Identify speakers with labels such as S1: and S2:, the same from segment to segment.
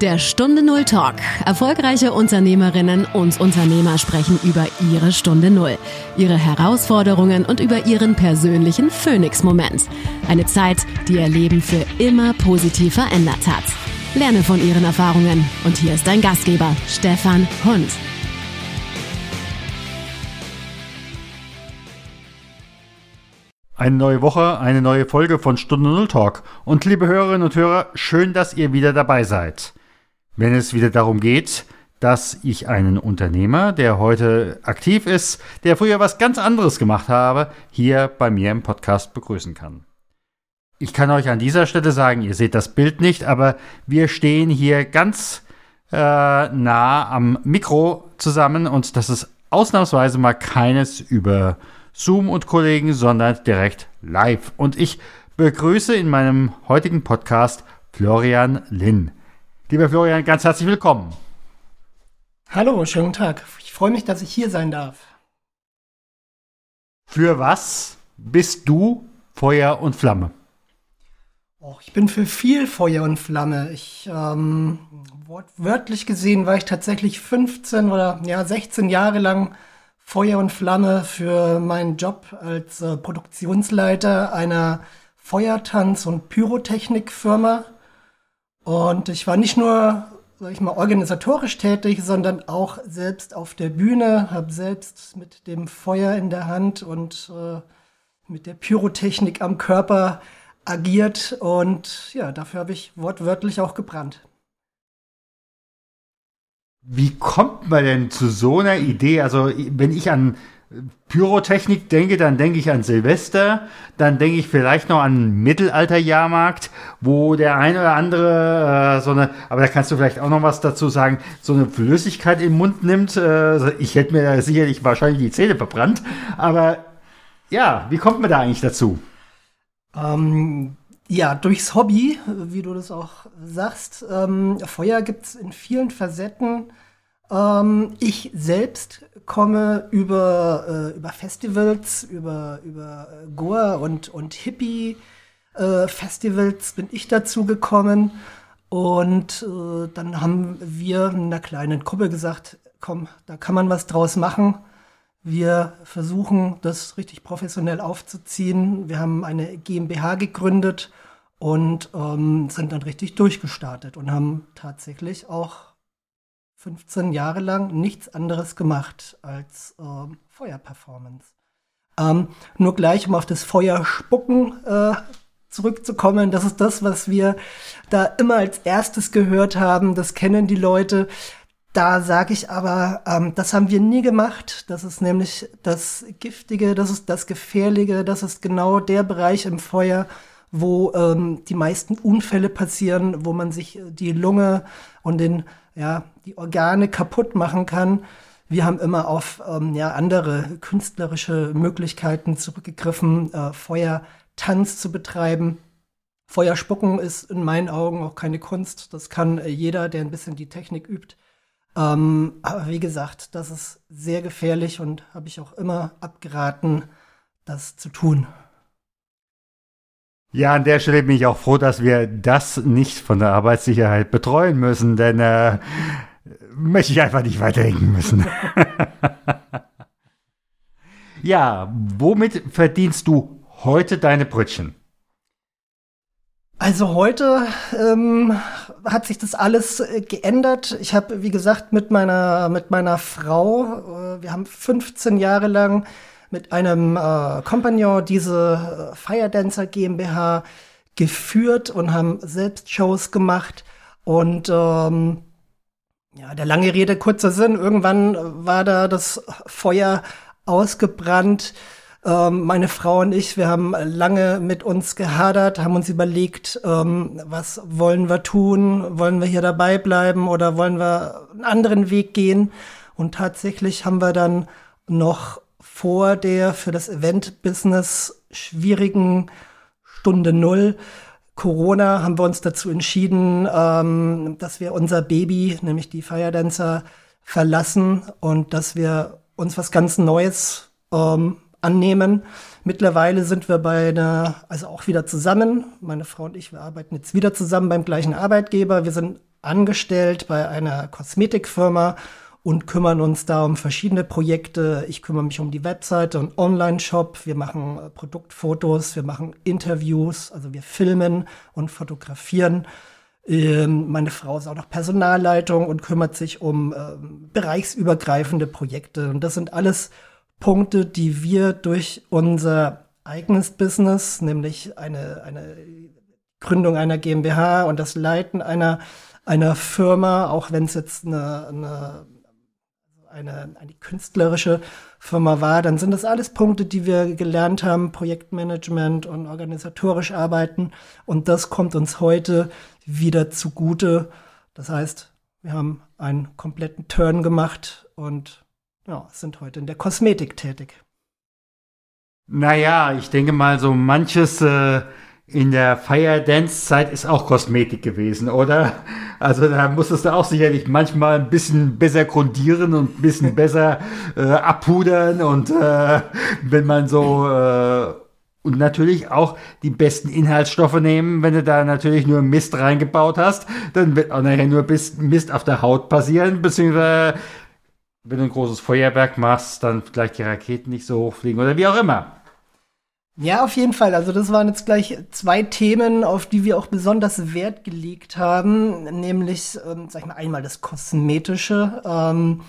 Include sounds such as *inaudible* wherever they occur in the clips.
S1: Der Stunde Null Talk. Erfolgreiche Unternehmerinnen und Unternehmer sprechen über ihre Stunde Null, ihre Herausforderungen und über ihren persönlichen Phoenix-Moment. Eine Zeit, die ihr Leben für immer positiv verändert hat. Lerne von ihren Erfahrungen. Und hier ist dein Gastgeber, Stefan Hund.
S2: Eine neue Woche, eine neue Folge von Stunde Null Talk. Und liebe Hörerinnen und Hörer, schön, dass ihr wieder dabei seid. Wenn es wieder darum geht, dass ich einen Unternehmer, der heute aktiv ist, der früher was ganz anderes gemacht habe, hier bei mir im Podcast begrüßen kann. Ich kann euch an dieser Stelle sagen, ihr seht das Bild nicht, aber wir stehen hier ganz äh, nah am Mikro zusammen und das ist ausnahmsweise mal keines über Zoom und Kollegen, sondern direkt live. Und ich begrüße in meinem heutigen Podcast Florian Linn. Lieber Florian, ganz herzlich willkommen.
S3: Hallo, schönen Tag. Ich freue mich, dass ich hier sein darf.
S2: Für was bist du Feuer und Flamme?
S3: Oh, ich bin für viel Feuer und Flamme. Ich, ähm, wortwörtlich gesehen, war ich tatsächlich 15 oder ja, 16 Jahre lang Feuer und Flamme für meinen Job als äh, Produktionsleiter einer Feuertanz- und Pyrotechnikfirma. Und ich war nicht nur, sag ich mal, organisatorisch tätig, sondern auch selbst auf der Bühne, habe selbst mit dem Feuer in der Hand und äh, mit der Pyrotechnik am Körper agiert und ja, dafür habe ich wortwörtlich auch gebrannt.
S2: Wie kommt man denn zu so einer Idee? Also, wenn ich an Pyrotechnik denke, dann denke ich an Silvester, dann denke ich vielleicht noch an Mittelalterjahrmarkt, wo der ein oder andere äh, so eine, aber da kannst du vielleicht auch noch was dazu sagen, so eine Flüssigkeit im Mund nimmt. Äh, ich hätte mir sicherlich wahrscheinlich die Zähne verbrannt, aber ja, wie kommt man da eigentlich dazu?
S3: Ähm, ja, durchs Hobby, wie du das auch sagst. Ähm, Feuer gibt es in vielen Facetten. Ähm, ich selbst komme über, äh, über Festivals, über, über äh, Goa und, und Hippie-Festivals äh, bin ich dazu gekommen. Und äh, dann haben wir in einer kleinen Gruppe gesagt, komm, da kann man was draus machen. Wir versuchen, das richtig professionell aufzuziehen. Wir haben eine GmbH gegründet und ähm, sind dann richtig durchgestartet und haben tatsächlich auch 15 Jahre lang nichts anderes gemacht als ähm, Feuerperformance. Ähm, nur gleich, um auf das Feuerspucken äh, zurückzukommen, das ist das, was wir da immer als erstes gehört haben. Das kennen die Leute. Da sage ich aber, ähm, das haben wir nie gemacht. Das ist nämlich das Giftige, das ist das Gefährliche, das ist genau der Bereich im Feuer, wo ähm, die meisten Unfälle passieren, wo man sich die Lunge und den, ja, die Organe kaputt machen kann. Wir haben immer auf ähm, ja, andere künstlerische Möglichkeiten zurückgegriffen, äh, Feuertanz zu betreiben. Feuerspucken ist in meinen Augen auch keine Kunst. Das kann äh, jeder, der ein bisschen die Technik übt. Ähm, aber wie gesagt, das ist sehr gefährlich und habe ich auch immer abgeraten, das zu tun.
S2: Ja, an der Stelle bin ich auch froh, dass wir das nicht von der Arbeitssicherheit betreuen müssen, denn äh, möchte ich einfach nicht weiterdenken müssen. *laughs* ja, womit verdienst du heute deine Brötchen?
S3: Also heute ähm, hat sich das alles äh, geändert. Ich habe, wie gesagt, mit meiner mit meiner Frau, äh, wir haben 15 Jahre lang mit einem äh, Kompagnon diese äh, Fire Dancer GmbH geführt und haben selbst Shows gemacht. Und ähm, ja, der lange Rede, kurzer Sinn, irgendwann war da das Feuer ausgebrannt. Ähm, meine Frau und ich, wir haben lange mit uns gehadert, haben uns überlegt, ähm, was wollen wir tun? Wollen wir hier dabei bleiben oder wollen wir einen anderen Weg gehen? Und tatsächlich haben wir dann noch vor der für das Event-Business schwierigen Stunde Null Corona haben wir uns dazu entschieden, ähm, dass wir unser Baby, nämlich die Fire Dancer, verlassen und dass wir uns was ganz Neues ähm, annehmen. Mittlerweile sind wir bei einer, also auch wieder zusammen. Meine Frau und ich, wir arbeiten jetzt wieder zusammen beim gleichen Arbeitgeber. Wir sind angestellt bei einer Kosmetikfirma und kümmern uns da um verschiedene Projekte. Ich kümmere mich um die Webseite und Online-Shop. Wir machen äh, Produktfotos, wir machen Interviews, also wir filmen und fotografieren. Ähm, meine Frau ist auch noch Personalleitung und kümmert sich um ähm, bereichsübergreifende Projekte. Und das sind alles Punkte, die wir durch unser eigenes Business, nämlich eine, eine Gründung einer GmbH und das Leiten einer, einer Firma, auch wenn es jetzt eine, eine eine, eine künstlerische Firma war, dann sind das alles Punkte, die wir gelernt haben, Projektmanagement und organisatorisch arbeiten. Und das kommt uns heute wieder zugute. Das heißt, wir haben einen kompletten Turn gemacht und ja, sind heute in der Kosmetik tätig.
S2: Naja, ich denke mal, so manches äh, in der Fire Dance Zeit ist auch Kosmetik gewesen, oder? Also da musstest du auch sicherlich manchmal ein bisschen besser grundieren und ein bisschen *laughs* besser äh, abpudern und äh, wenn man so äh, und natürlich auch die besten Inhaltsstoffe nehmen. Wenn du da natürlich nur Mist reingebaut hast, dann wird auch nachher nur Mist auf der Haut passieren, beziehungsweise wenn du ein großes Feuerwerk machst, dann vielleicht die Raketen nicht so hochfliegen oder wie auch immer.
S3: Ja, auf jeden Fall. Also das waren jetzt gleich zwei Themen, auf die wir auch besonders Wert gelegt haben, nämlich, ähm, sag ich mal, einmal das Kosmetische, ähm,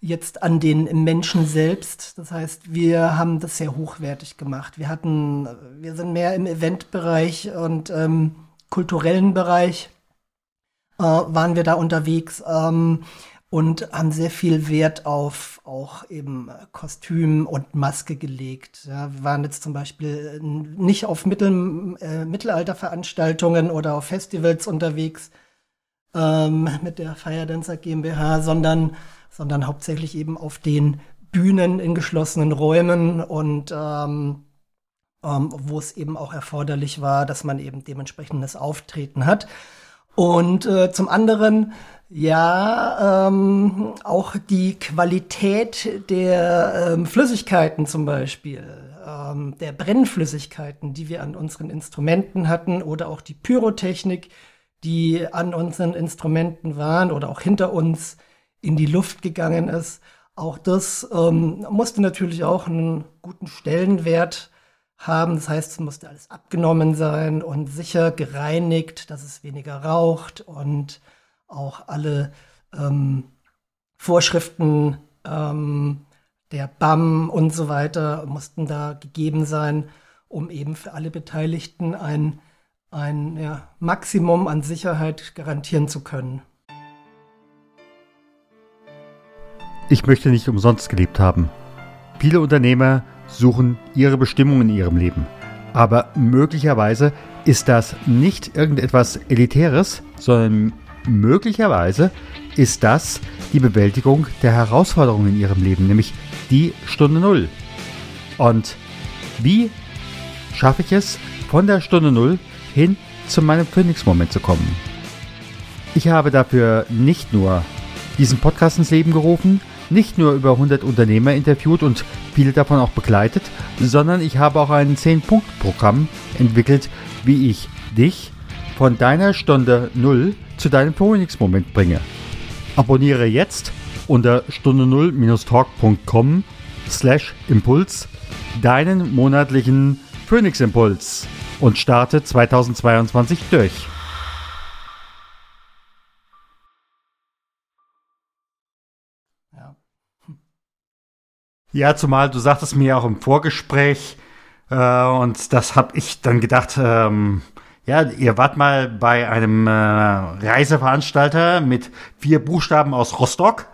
S3: jetzt an den Menschen selbst. Das heißt, wir haben das sehr hochwertig gemacht. Wir hatten, wir sind mehr im Eventbereich und ähm, kulturellen Bereich äh, waren wir da unterwegs. Ähm, und haben sehr viel Wert auf auch eben Kostüm und Maske gelegt. Ja, wir waren jetzt zum Beispiel nicht auf Mittel, äh, Mittelalterveranstaltungen oder auf Festivals unterwegs ähm, mit der Fire Dancer GmbH, sondern, sondern hauptsächlich eben auf den Bühnen in geschlossenen Räumen und ähm, ähm, wo es eben auch erforderlich war, dass man eben dementsprechendes Auftreten hat. Und äh, zum anderen ja, ähm, auch die Qualität der ähm, Flüssigkeiten zum Beispiel, ähm, der Brennflüssigkeiten, die wir an unseren Instrumenten hatten oder auch die Pyrotechnik, die an unseren Instrumenten waren oder auch hinter uns in die Luft gegangen ist. Auch das ähm, musste natürlich auch einen guten Stellenwert haben. Das heißt, es musste alles abgenommen sein und sicher gereinigt, dass es weniger raucht und auch alle ähm, Vorschriften ähm, der BAM und so weiter mussten da gegeben sein, um eben für alle Beteiligten ein, ein ja, Maximum an Sicherheit garantieren zu können.
S2: Ich möchte nicht umsonst gelebt haben. Viele Unternehmer suchen ihre Bestimmung in ihrem Leben. Aber möglicherweise ist das nicht irgendetwas Elitäres, sondern möglicherweise ist das die Bewältigung der Herausforderungen in ihrem Leben, nämlich die Stunde Null. Und wie schaffe ich es, von der Stunde Null hin zu meinem Phoenix-Moment zu kommen? Ich habe dafür nicht nur diesen Podcast ins Leben gerufen, nicht nur über 100 Unternehmer interviewt und viele davon auch begleitet, sondern ich habe auch ein 10-Punkt-Programm entwickelt, wie ich dich von deiner Stunde Null zu deinem Phoenix-Moment bringe. Abonniere jetzt unter stunde 0-talk.com slash Impuls deinen monatlichen Phoenix-Impuls und starte 2022 durch. Ja, zumal du sagtest mir auch im Vorgespräch, äh, und das habe ich dann gedacht, ähm, ja, ihr wart mal bei einem äh, Reiseveranstalter mit vier Buchstaben aus Rostock.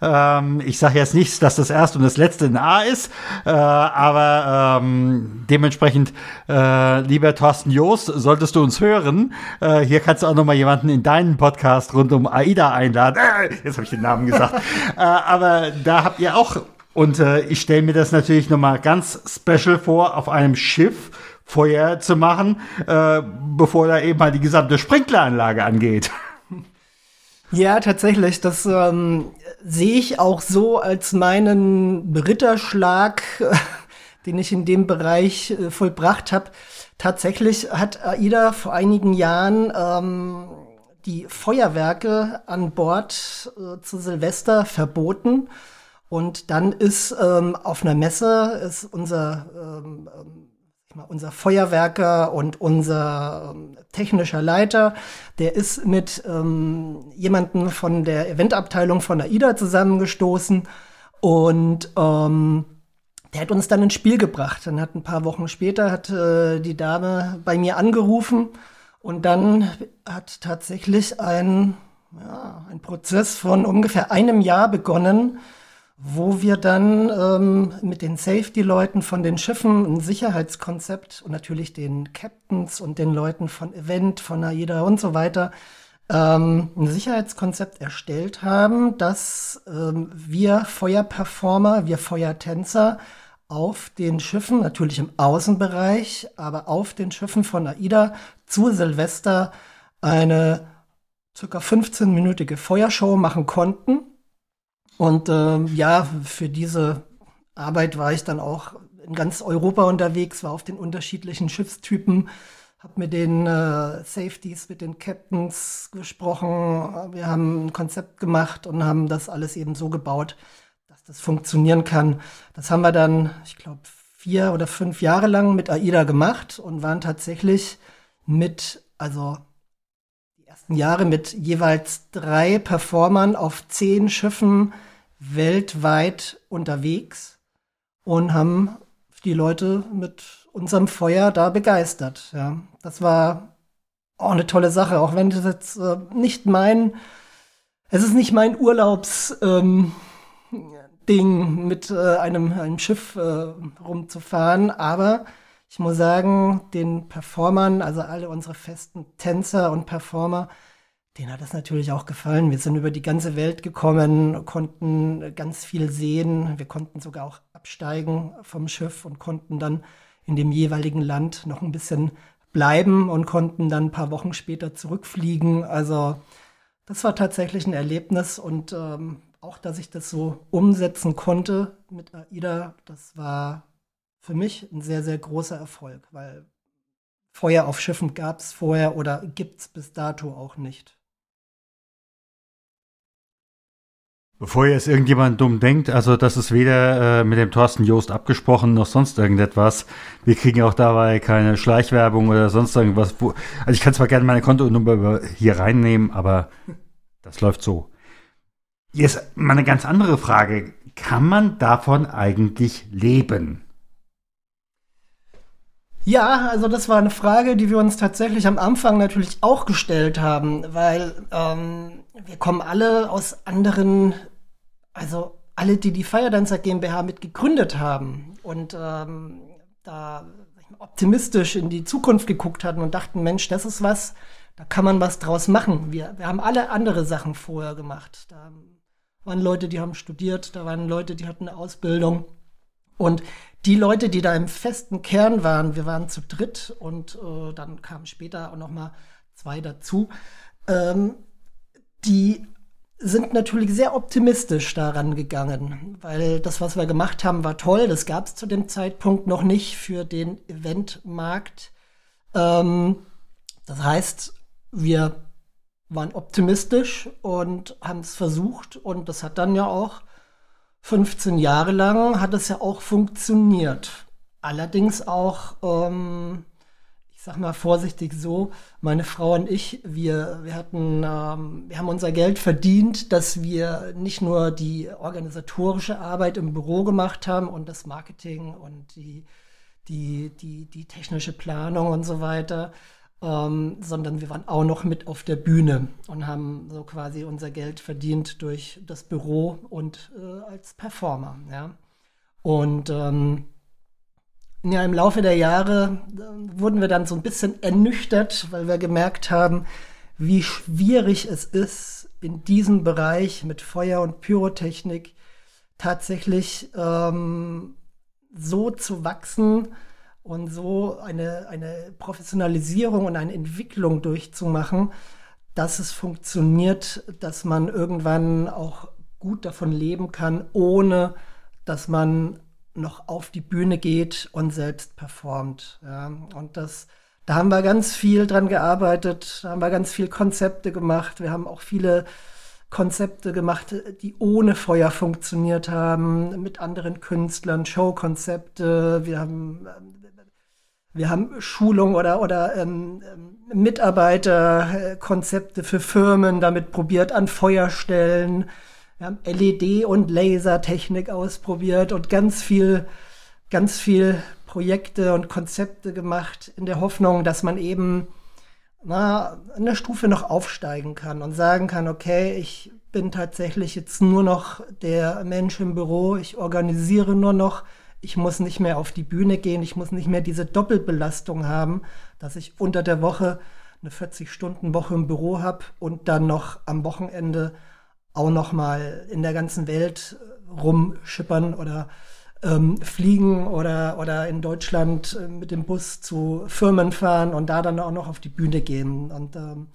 S2: Ähm, ich sage jetzt nicht, dass das erste und das letzte ein A ist, äh, aber ähm, dementsprechend, äh, lieber Thorsten Joos, solltest du uns hören. Äh, hier kannst du auch noch mal jemanden in deinen Podcast rund um AIDA einladen. Äh, jetzt habe ich den Namen gesagt. *laughs* äh, aber da habt ihr auch und äh, ich stelle mir das natürlich noch mal ganz special vor auf einem Schiff Feuer zu machen, äh, bevor da eben mal die gesamte Sprinkleranlage angeht.
S3: Ja, tatsächlich. Das ähm, sehe ich auch so als meinen Ritterschlag, *laughs* den ich in dem Bereich äh, vollbracht habe. Tatsächlich hat AIDA vor einigen Jahren ähm, die Feuerwerke an Bord äh, zu Silvester verboten. Und dann ist ähm, auf einer Messe ist unser, ähm, ähm unser Feuerwerker und unser ähm, technischer Leiter, der ist mit ähm, jemandem von der Eventabteilung von AIDA zusammengestoßen und ähm, der hat uns dann ins Spiel gebracht. Dann hat ein paar Wochen später hat äh, die Dame bei mir angerufen und dann hat tatsächlich ein, ja, ein Prozess von ungefähr einem Jahr begonnen, wo wir dann ähm, mit den Safety-Leuten von den Schiffen ein Sicherheitskonzept und natürlich den Captains und den Leuten von Event, von AIDA und so weiter ähm, ein Sicherheitskonzept erstellt haben, dass ähm, wir Feuerperformer, wir Feuertänzer auf den Schiffen, natürlich im Außenbereich, aber auf den Schiffen von AIDA zu Silvester eine circa 15-minütige Feuershow machen konnten. Und ähm, ja, für diese Arbeit war ich dann auch in ganz Europa unterwegs, war auf den unterschiedlichen Schiffstypen, habe mit den äh, Safeties, mit den Captains gesprochen. Wir haben ein Konzept gemacht und haben das alles eben so gebaut, dass das funktionieren kann. Das haben wir dann, ich glaube, vier oder fünf Jahre lang mit AIDA gemacht und waren tatsächlich mit, also die ersten Jahre mit jeweils drei Performern auf zehn Schiffen weltweit unterwegs und haben die Leute mit unserem Feuer da begeistert. Ja, das war auch eine tolle Sache, auch wenn das jetzt äh, nicht mein, es ist nicht mein Urlaubs, ähm, mit äh, einem, einem Schiff äh, rumzufahren. Aber ich muss sagen, den Performern, also alle unsere festen Tänzer und Performer, denen hat das natürlich auch gefallen. Wir sind über die ganze Welt gekommen, konnten ganz viel sehen. Wir konnten sogar auch absteigen vom Schiff und konnten dann in dem jeweiligen Land noch ein bisschen bleiben und konnten dann ein paar Wochen später zurückfliegen. Also das war tatsächlich ein Erlebnis und ähm, auch, dass ich das so umsetzen konnte mit AIDA, das war für mich ein sehr, sehr großer Erfolg, weil Feuer auf Schiffen gab es vorher oder gibt es bis dato auch nicht.
S2: Bevor jetzt irgendjemand dumm denkt, also das ist weder äh, mit dem Thorsten Joost abgesprochen noch sonst irgendetwas. Wir kriegen auch dabei keine Schleichwerbung oder sonst irgendwas. Wo, also ich kann zwar gerne meine Kontonummer hier reinnehmen, aber das läuft so. Jetzt mal eine ganz andere Frage. Kann man davon eigentlich leben?
S3: Ja, also das war eine Frage, die wir uns tatsächlich am Anfang natürlich auch gestellt haben, weil ähm, wir kommen alle aus anderen, also alle, die die Firedancer GmbH mit gegründet haben und ähm, da optimistisch in die Zukunft geguckt hatten und dachten, Mensch, das ist was, da kann man was draus machen. Wir, wir haben alle andere Sachen vorher gemacht. Da waren Leute, die haben studiert, da waren Leute, die hatten eine Ausbildung. Und die Leute, die da im festen Kern waren, wir waren zu dritt und äh, dann kamen später auch noch mal zwei dazu, ähm, die sind natürlich sehr optimistisch daran gegangen, weil das, was wir gemacht haben, war toll. Das gab es zu dem Zeitpunkt noch nicht für den Eventmarkt. Ähm, das heißt, wir waren optimistisch und haben es versucht und das hat dann ja auch 15 Jahre lang hat es ja auch funktioniert. Allerdings auch, ähm, ich sag mal vorsichtig so, meine Frau und ich, wir, wir hatten, ähm, wir haben unser Geld verdient, dass wir nicht nur die organisatorische Arbeit im Büro gemacht haben und das Marketing und die, die, die, die technische Planung und so weiter, ähm, sondern wir waren auch noch mit auf der Bühne und haben so quasi unser Geld verdient durch das Büro und äh, als Performer. Ja. Und ähm, ja, im Laufe der Jahre äh, wurden wir dann so ein bisschen ernüchtert, weil wir gemerkt haben, wie schwierig es ist, in diesem Bereich mit Feuer und Pyrotechnik tatsächlich ähm, so zu wachsen, und so eine, eine Professionalisierung und eine Entwicklung durchzumachen, dass es funktioniert, dass man irgendwann auch gut davon leben kann, ohne dass man noch auf die Bühne geht und selbst performt. Ja. Und das, Da haben wir ganz viel dran gearbeitet, da haben wir ganz viel Konzepte gemacht. Wir haben auch viele Konzepte gemacht, die ohne Feuer funktioniert haben, mit anderen Künstlern, Showkonzepte. Wir haben, wir haben Schulung oder, oder ähm, Mitarbeiterkonzepte für Firmen damit probiert an Feuerstellen. Wir haben LED- und Lasertechnik ausprobiert und ganz viel, ganz viel Projekte und Konzepte gemacht in der Hoffnung, dass man eben na, eine Stufe noch aufsteigen kann und sagen kann, okay, ich bin tatsächlich jetzt nur noch der Mensch im Büro, ich organisiere nur noch, ich muss nicht mehr auf die Bühne gehen, ich muss nicht mehr diese Doppelbelastung haben, dass ich unter der Woche eine 40-Stunden-Woche im Büro habe und dann noch am Wochenende auch noch mal in der ganzen Welt rumschippern oder ähm, fliegen oder, oder in Deutschland äh, mit dem Bus zu Firmen fahren und da dann auch noch auf die Bühne gehen. Und ähm,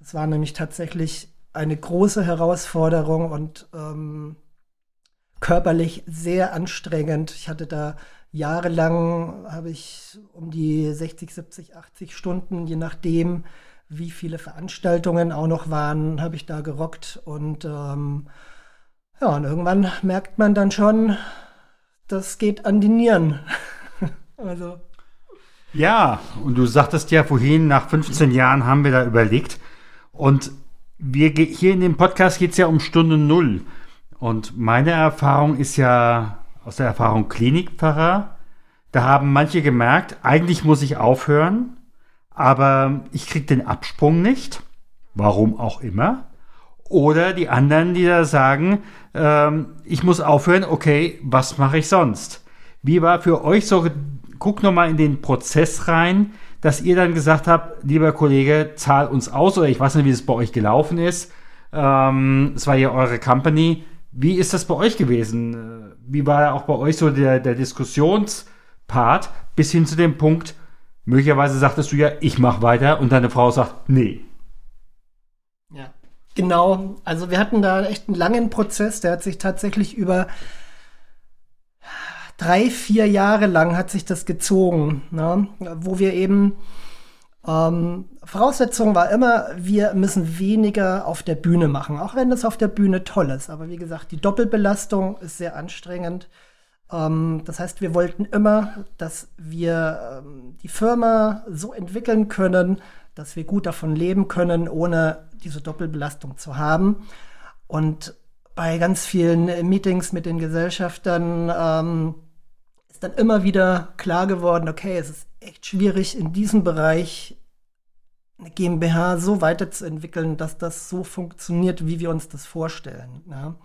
S3: das war nämlich tatsächlich eine große Herausforderung und ähm, körperlich sehr anstrengend. Ich hatte da jahrelang, habe ich um die 60, 70, 80 Stunden, je nachdem, wie viele Veranstaltungen auch noch waren, habe ich da gerockt. Und ähm, ja, und irgendwann merkt man dann schon, das geht an die Nieren. *laughs* also.
S2: Ja, und du sagtest ja vorhin, nach 15 Jahren haben wir da überlegt. Und wir hier in dem Podcast geht es ja um Stunde Null. Und meine Erfahrung ist ja aus der Erfahrung Klinikpfarrer. Da haben manche gemerkt, eigentlich muss ich aufhören, aber ich kriege den Absprung nicht. Warum auch immer. Oder die anderen, die da sagen, ähm, ich muss aufhören, okay, was mache ich sonst? Wie war für euch so, guck nochmal in den Prozess rein, dass ihr dann gesagt habt, lieber Kollege, zahl uns aus, oder ich weiß nicht, wie es bei euch gelaufen ist. Ähm, es war ja eure Company. Wie ist das bei euch gewesen? Wie war auch bei euch so der, der Diskussionspart bis hin zu dem Punkt, möglicherweise sagtest du ja, ich mache weiter und deine Frau sagt, nee.
S3: Ja. Genau, also wir hatten da echt einen langen Prozess, der hat sich tatsächlich über drei, vier Jahre lang hat sich das gezogen, ne? wo wir eben ähm, Voraussetzung war immer, wir müssen weniger auf der Bühne machen, auch wenn das auf der Bühne toll ist. Aber wie gesagt, die Doppelbelastung ist sehr anstrengend. Ähm, das heißt, wir wollten immer, dass wir ähm, die Firma so entwickeln können, dass wir gut davon leben können, ohne diese Doppelbelastung zu haben. Und bei ganz vielen Meetings mit den Gesellschaftern ähm, ist dann immer wieder klar geworden, okay, es ist echt schwierig in diesem Bereich eine GmbH so weiterzuentwickeln, dass das so funktioniert, wie wir uns das vorstellen. Ja.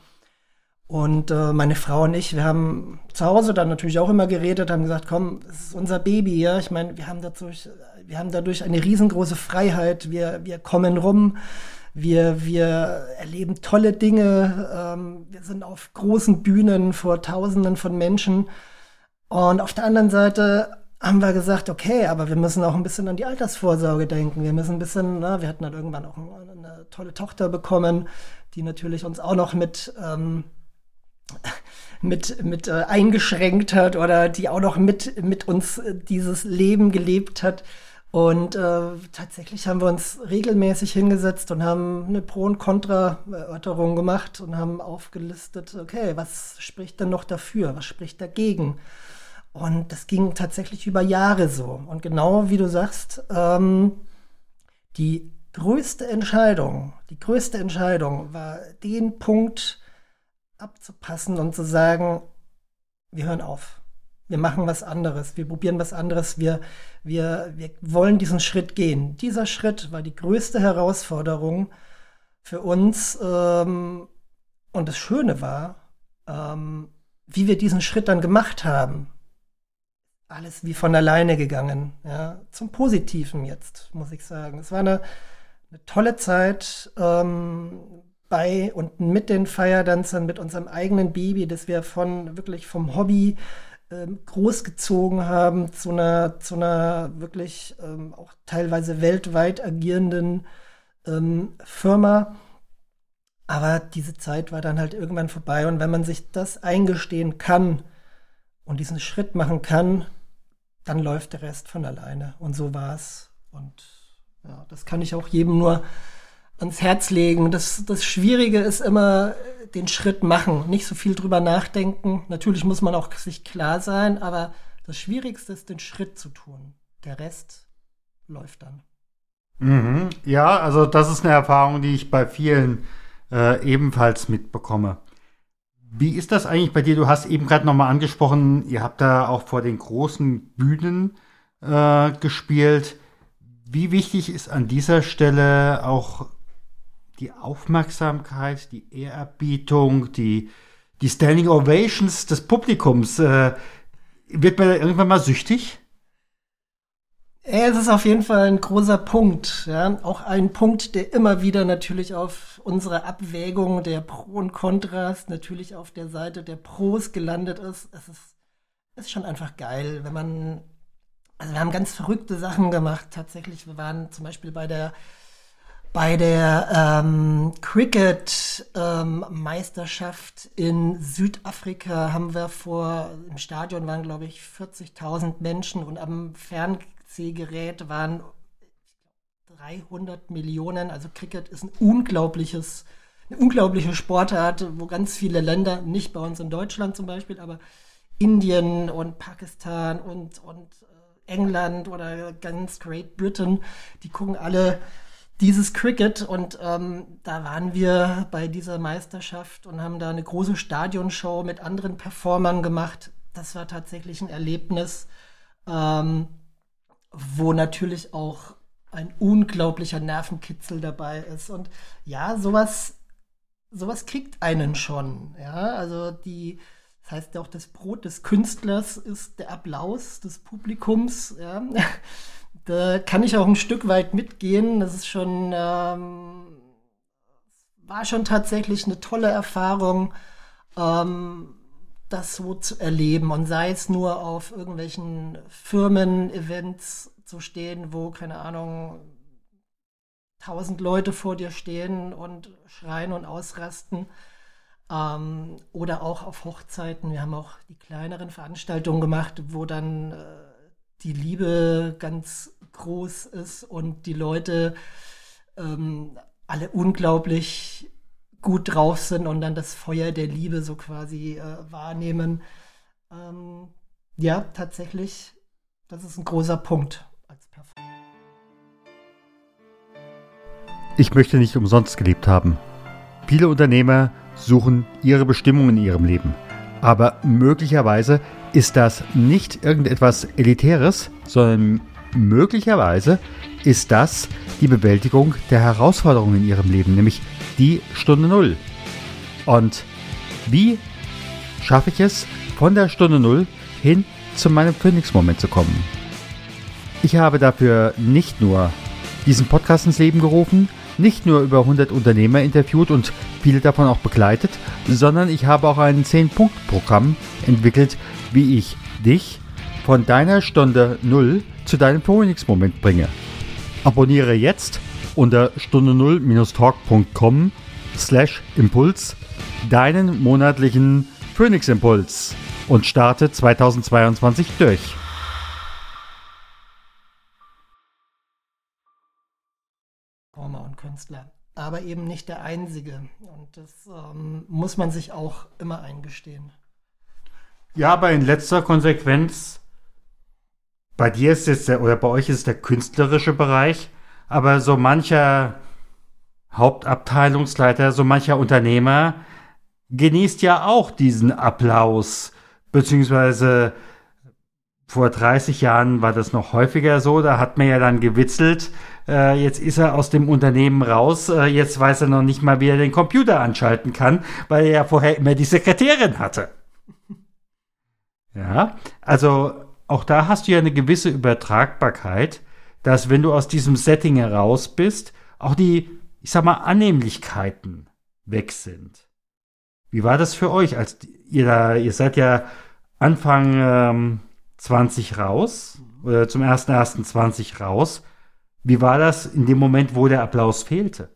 S3: Und äh, meine Frau und ich, wir haben zu Hause dann natürlich auch immer geredet, haben gesagt, komm, es ist unser Baby, ja. Ich meine, wir haben dadurch, wir haben dadurch eine riesengroße Freiheit. Wir, wir kommen rum, wir, wir erleben tolle Dinge. Ähm, wir sind auf großen Bühnen vor Tausenden von Menschen. Und auf der anderen Seite haben wir gesagt, okay, aber wir müssen auch ein bisschen an die Altersvorsorge denken. Wir müssen ein bisschen, na, wir hatten dann irgendwann auch eine tolle Tochter bekommen, die natürlich uns auch noch mit ähm, mit, mit äh, eingeschränkt hat oder die auch noch mit, mit uns äh, dieses Leben gelebt hat. Und äh, tatsächlich haben wir uns regelmäßig hingesetzt und haben eine Pro- und Contra-Erörterung gemacht und haben aufgelistet, okay, was spricht denn noch dafür, was spricht dagegen? Und das ging tatsächlich über Jahre so. Und genau wie du sagst, ähm, die größte Entscheidung, die größte Entscheidung war den Punkt abzupassen und zu sagen, wir hören auf. Wir machen was anderes, wir probieren was anderes, wir, wir, wir wollen diesen Schritt gehen. Dieser Schritt war die größte Herausforderung für uns. Ähm, und das Schöne war, ähm, wie wir diesen Schritt dann gemacht haben. Alles wie von alleine gegangen. Ja, zum Positiven jetzt, muss ich sagen. Es war eine, eine tolle Zeit. Ähm, bei und mit den Feierdanzern, mit unserem eigenen Baby, das wir von wirklich vom Hobby ähm, großgezogen haben zu einer, zu einer wirklich ähm, auch teilweise weltweit agierenden ähm, Firma. Aber diese Zeit war dann halt irgendwann vorbei. Und wenn man sich das eingestehen kann und diesen Schritt machen kann, dann läuft der Rest von alleine. Und so war es. Und ja, das kann ich auch jedem nur ans Herz legen. Das, das Schwierige ist immer den Schritt machen, nicht so viel drüber nachdenken. Natürlich muss man auch sich klar sein, aber das Schwierigste ist, den Schritt zu tun. Der Rest läuft dann.
S2: Mhm. Ja, also das ist eine Erfahrung, die ich bei vielen äh, ebenfalls mitbekomme. Wie ist das eigentlich bei dir? Du hast eben gerade nochmal angesprochen, ihr habt da auch vor den großen Bühnen äh, gespielt. Wie wichtig ist an dieser Stelle auch die Aufmerksamkeit, die Ehrerbietung, die, die Standing Ovations des Publikums? Äh, wird man da irgendwann mal süchtig?
S3: Es ist auf jeden Fall ein großer Punkt. Ja? Auch ein Punkt, der immer wieder natürlich auf unsere Abwägung der Pro und Kontras natürlich auf der Seite der Pros gelandet ist. Es ist, ist schon einfach geil, wenn man. Also wir haben ganz verrückte Sachen gemacht. Tatsächlich, wir waren zum Beispiel bei der bei der ähm, Cricket-Meisterschaft ähm, in Südafrika haben wir vor, im Stadion waren glaube ich 40.000 Menschen und am Fernsehgerät waren 300 Millionen. Also Cricket ist ein unglaubliches, eine unglaubliche Sportart, wo ganz viele Länder, nicht bei uns in Deutschland zum Beispiel, aber Indien und Pakistan und, und äh, England oder ganz Great Britain, die gucken alle dieses Cricket und ähm, da waren wir bei dieser Meisterschaft und haben da eine große Stadionshow mit anderen Performern gemacht. Das war tatsächlich ein Erlebnis, ähm, wo natürlich auch ein unglaublicher Nervenkitzel dabei ist. Und ja, sowas, sowas kriegt einen schon. Ja, also die, das heißt ja auch, das Brot des Künstlers ist der Applaus des Publikums. Ja. Da kann ich auch ein Stück weit mitgehen. Das ist schon, ähm, war schon tatsächlich eine tolle Erfahrung, ähm, das so zu erleben. Und sei es nur auf irgendwelchen Firmen-Events zu stehen, wo, keine Ahnung, tausend Leute vor dir stehen und schreien und ausrasten. Ähm, oder auch auf Hochzeiten. Wir haben auch die kleineren Veranstaltungen gemacht, wo dann äh, die Liebe ganz groß ist und die Leute ähm, alle unglaublich gut drauf sind und dann das Feuer der Liebe so quasi äh, wahrnehmen. Ähm, ja, tatsächlich, das ist ein großer Punkt.
S2: Ich möchte nicht umsonst gelebt haben. Viele Unternehmer suchen ihre Bestimmung in ihrem Leben. Aber möglicherweise ist das nicht irgendetwas Elitäres, sondern möglicherweise ist das die Bewältigung der Herausforderungen in ihrem Leben, nämlich die Stunde Null. Und wie schaffe ich es, von der Stunde Null hin zu meinem Phoenix-Moment zu kommen? Ich habe dafür nicht nur diesen Podcast ins Leben gerufen, nicht nur über 100 Unternehmer interviewt und viele davon auch begleitet, sondern ich habe auch ein 10-Punkt-Programm entwickelt, wie ich dich von deiner Stunde Null zu deinem Phoenix-Moment bringe. Abonniere jetzt unter stunde null-talk.com slash Impuls deinen monatlichen Phoenix-Impuls und starte 2022 durch.
S3: Performer und Künstler, aber eben nicht der einzige. Und das ähm, muss man sich auch immer eingestehen.
S2: Ja, aber in letzter Konsequenz, bei dir ist es der, oder bei euch ist es der künstlerische Bereich, aber so mancher Hauptabteilungsleiter, so mancher Unternehmer genießt ja auch diesen Applaus, beziehungsweise vor 30 Jahren war das noch häufiger so, da hat man ja dann gewitzelt, äh, jetzt ist er aus dem Unternehmen raus, äh, jetzt weiß er noch nicht mal, wie er den Computer anschalten kann, weil er ja vorher immer die Sekretärin hatte. Ja, also auch da hast du ja eine gewisse Übertragbarkeit, dass wenn du aus diesem Setting heraus bist, auch die, ich sag mal, Annehmlichkeiten weg sind. Wie war das für euch, als ihr da, ihr seid ja Anfang ähm, 20 raus, oder zum 1.1.20 raus. Wie war das in dem Moment, wo der Applaus fehlte?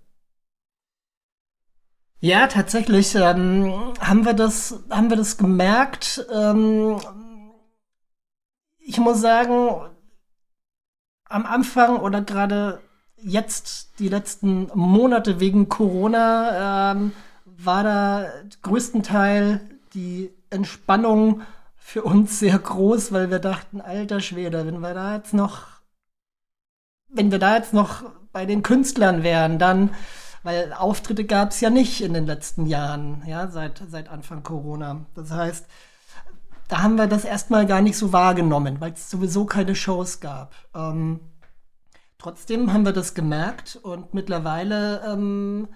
S3: Ja, tatsächlich ähm, haben wir das, haben wir das gemerkt. Ähm, ich muss sagen, am Anfang oder gerade jetzt die letzten Monate wegen Corona ähm, war da größtenteils die Entspannung für uns sehr groß, weil wir dachten, alter Schwede, wenn wir da jetzt noch, wenn wir da jetzt noch bei den Künstlern wären, dann, weil Auftritte gab es ja nicht in den letzten Jahren, ja, seit, seit Anfang Corona. Das heißt, da haben wir das erstmal gar nicht so wahrgenommen, weil es sowieso keine Shows gab. Ähm, trotzdem haben wir das gemerkt und mittlerweile ähm,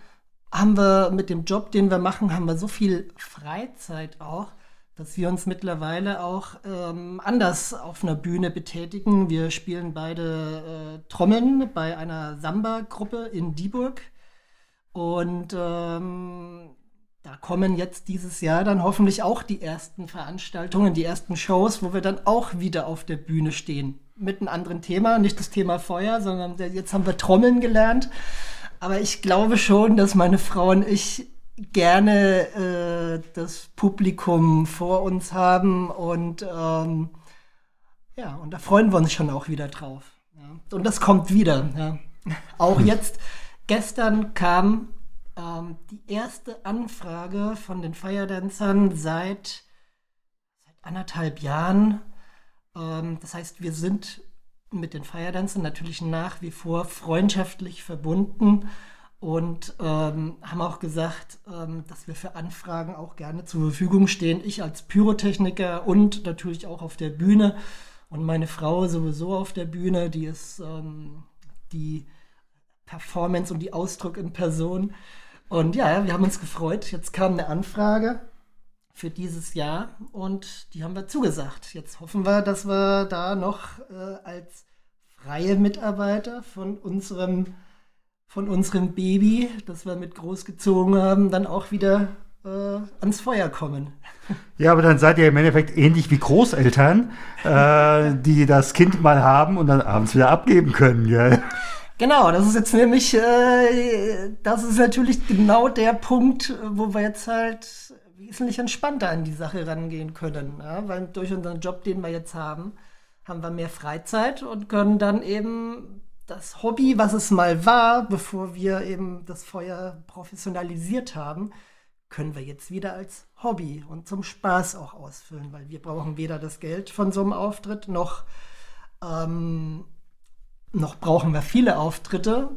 S3: haben wir mit dem Job, den wir machen, haben wir so viel Freizeit auch, dass wir uns mittlerweile auch ähm, anders auf einer Bühne betätigen. Wir spielen beide äh, Trommeln bei einer Samba-Gruppe in Dieburg. Und ähm, da kommen jetzt dieses Jahr dann hoffentlich auch die ersten Veranstaltungen, die ersten Shows, wo wir dann auch wieder auf der Bühne stehen. Mit einem anderen Thema, nicht das Thema Feuer, sondern jetzt haben wir Trommeln gelernt. Aber ich glaube schon, dass meine Frau und ich gerne äh, das Publikum vor uns haben und ähm, ja, und da freuen wir uns schon auch wieder drauf. Ja. Und das kommt wieder. Ja. Auch jetzt, gestern kam ähm, die erste Anfrage von den Feierdancern seit, seit anderthalb Jahren. Ähm, das heißt, wir sind mit den Feierdancern natürlich nach wie vor freundschaftlich verbunden und ähm, haben auch gesagt, ähm, dass wir für Anfragen auch gerne zur Verfügung stehen. Ich als Pyrotechniker und natürlich auch auf der Bühne und meine Frau sowieso auf der Bühne, die ist ähm, die Performance und die Ausdruck in Person. Und ja, wir haben uns gefreut. Jetzt kam eine Anfrage für dieses Jahr und die haben wir zugesagt. Jetzt hoffen wir, dass wir da noch äh, als freie Mitarbeiter von unserem, von unserem Baby, das wir mit großgezogen haben, dann auch wieder äh, ans Feuer kommen.
S2: Ja, aber dann seid ihr im Endeffekt ähnlich wie Großeltern, äh, die das Kind mal haben und dann abends wieder abgeben können, gell?
S3: Genau, das ist jetzt nämlich, äh, das ist natürlich genau der Punkt, wo wir jetzt halt wesentlich entspannter an die Sache rangehen können. Ja? Weil durch unseren Job, den wir jetzt haben, haben wir mehr Freizeit und können dann eben das Hobby, was es mal war, bevor wir eben das Feuer professionalisiert haben, können wir jetzt wieder als Hobby und zum Spaß auch ausfüllen, weil wir brauchen weder das Geld von so einem Auftritt noch ähm, noch brauchen wir viele Auftritte,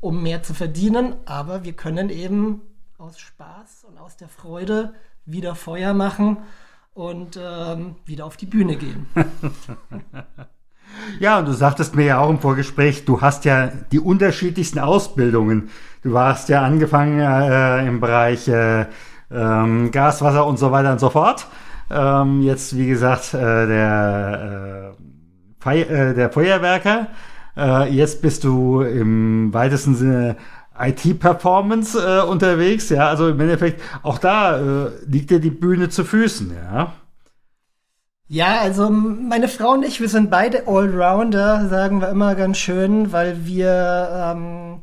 S3: um mehr zu verdienen, aber wir können eben aus Spaß und aus der Freude wieder Feuer machen und ähm, wieder auf die Bühne gehen. *laughs*
S2: ja, und du sagtest mir ja auch im Vorgespräch, du hast ja die unterschiedlichsten Ausbildungen. Du warst ja angefangen äh, im Bereich äh, ähm, Gas, Wasser und so weiter und so fort. Ähm, jetzt, wie gesagt, äh, der, äh, äh, der Feuerwerker. Äh, jetzt bist du im weitesten Sinne IT-Performance äh, unterwegs, ja, also im Endeffekt, auch da äh, liegt dir die Bühne zu Füßen, ja.
S3: Ja, also meine Frau und ich, wir sind beide Allrounder, sagen wir immer ganz schön, weil wir, ähm,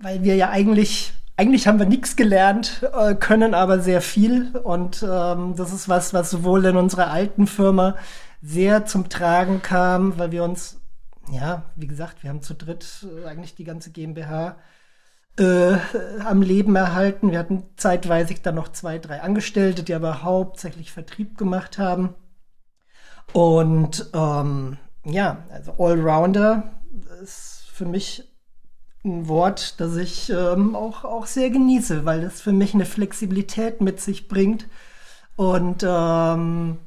S3: weil wir ja eigentlich, eigentlich haben wir nichts gelernt, äh, können aber sehr viel und ähm, das ist was, was sowohl in unserer alten Firma sehr zum Tragen kam, weil wir uns ja, wie gesagt, wir haben zu dritt äh, eigentlich die ganze GmbH äh, am Leben erhalten. Wir hatten zeitweise dann noch zwei, drei Angestellte, die aber hauptsächlich Vertrieb gemacht haben. Und ähm, ja, also Allrounder ist für mich ein Wort, das ich ähm, auch, auch sehr genieße, weil es für mich eine Flexibilität mit sich bringt. Und ähm,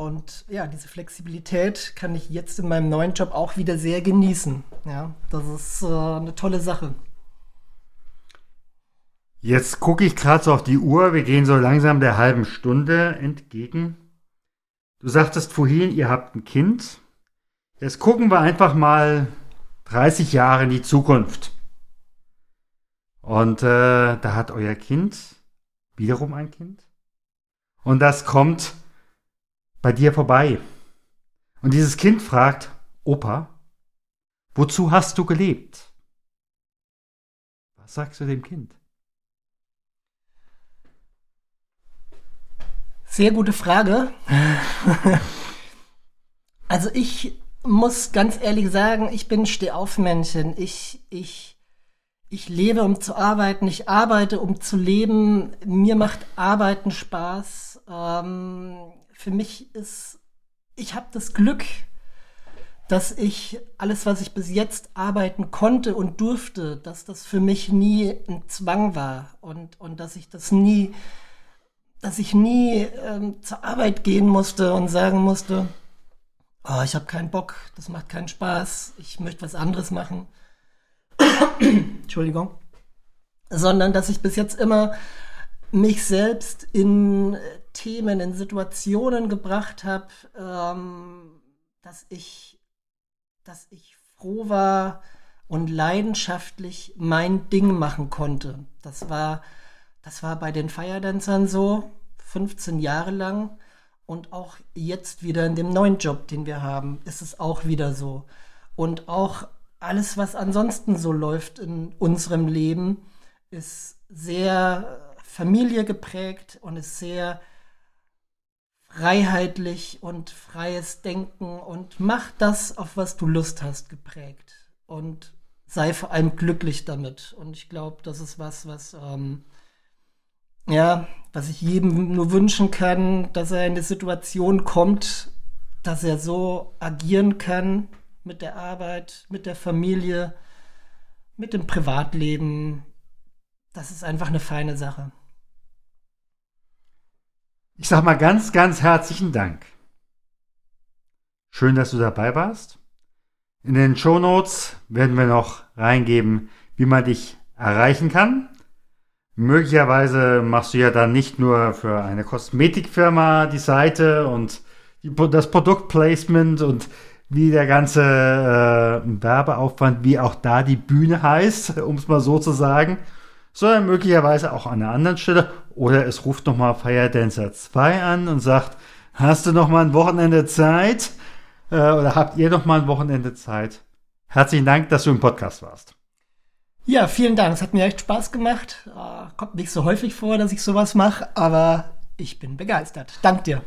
S3: und ja, diese Flexibilität kann ich jetzt in meinem neuen Job auch wieder sehr genießen. Ja, das ist äh, eine tolle Sache.
S2: Jetzt gucke ich gerade so auf die Uhr. Wir gehen so langsam der halben Stunde entgegen. Du sagtest vorhin, ihr habt ein Kind. Jetzt gucken wir einfach mal 30 Jahre in die Zukunft. Und äh, da hat euer Kind wiederum ein Kind. Und das kommt bei dir vorbei. Und dieses Kind fragt, Opa, wozu hast du gelebt? Was sagst du dem Kind?
S3: Sehr gute Frage. *laughs* also ich muss ganz ehrlich sagen, ich bin Stehaufmännchen. Ich, ich, ich lebe, um zu arbeiten. Ich arbeite, um zu leben. Mir macht Arbeiten Spaß. Ähm, für mich ist, ich habe das Glück, dass ich alles, was ich bis jetzt arbeiten konnte und durfte, dass das für mich nie ein Zwang war und, und dass ich das nie, dass ich nie ähm, zur Arbeit gehen musste und sagen musste, oh, ich habe keinen Bock, das macht keinen Spaß, ich möchte was anderes machen. *coughs* Entschuldigung. Sondern dass ich bis jetzt immer mich selbst in Themen, in Situationen gebracht habe, ähm, dass ich, dass ich froh war und leidenschaftlich mein Ding machen konnte. Das war, das war bei den Feierdancern so, 15 Jahre lang. Und auch jetzt wieder in dem neuen Job, den wir haben, ist es auch wieder so. Und auch alles, was ansonsten so läuft in unserem Leben, ist sehr Familie geprägt und ist sehr freiheitlich und freies Denken und mach das, auf was du Lust hast, geprägt. Und sei vor allem glücklich damit. Und ich glaube, das ist was, was ähm, ja, was ich jedem nur wünschen kann, dass er in die Situation kommt, dass er so agieren kann mit der Arbeit, mit der Familie, mit dem Privatleben. Das ist einfach eine feine Sache.
S2: Ich sag mal ganz, ganz herzlichen Dank. Schön, dass du dabei warst. In den Show Notes werden wir noch reingeben, wie man dich erreichen kann. Möglicherweise machst du ja dann nicht nur für eine Kosmetikfirma die Seite und die, das Produktplacement und wie der ganze äh, Werbeaufwand, wie auch da die Bühne heißt, *laughs* um es mal so zu sagen, sondern möglicherweise auch an einer anderen Stelle. Oder es ruft nochmal Fire Dancer 2 an und sagt, hast du noch mal ein Wochenende Zeit? Äh, oder habt ihr noch mal ein Wochenende Zeit? Herzlichen Dank, dass du im Podcast warst.
S3: Ja, vielen Dank. Es hat mir echt Spaß gemacht. Äh, kommt nicht so häufig vor, dass ich sowas mache, aber ich bin begeistert. Dank dir.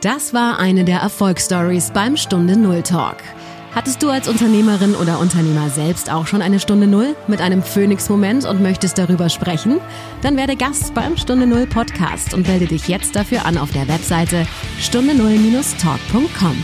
S1: Das war eine der Erfolgsstories beim Stunde Null Talk. Hattest du als Unternehmerin oder Unternehmer selbst auch schon eine Stunde Null mit einem Phoenix-Moment und möchtest darüber sprechen? Dann werde Gast beim Stunde Null Podcast und melde dich jetzt dafür an auf der Webseite stunde null-talk.com.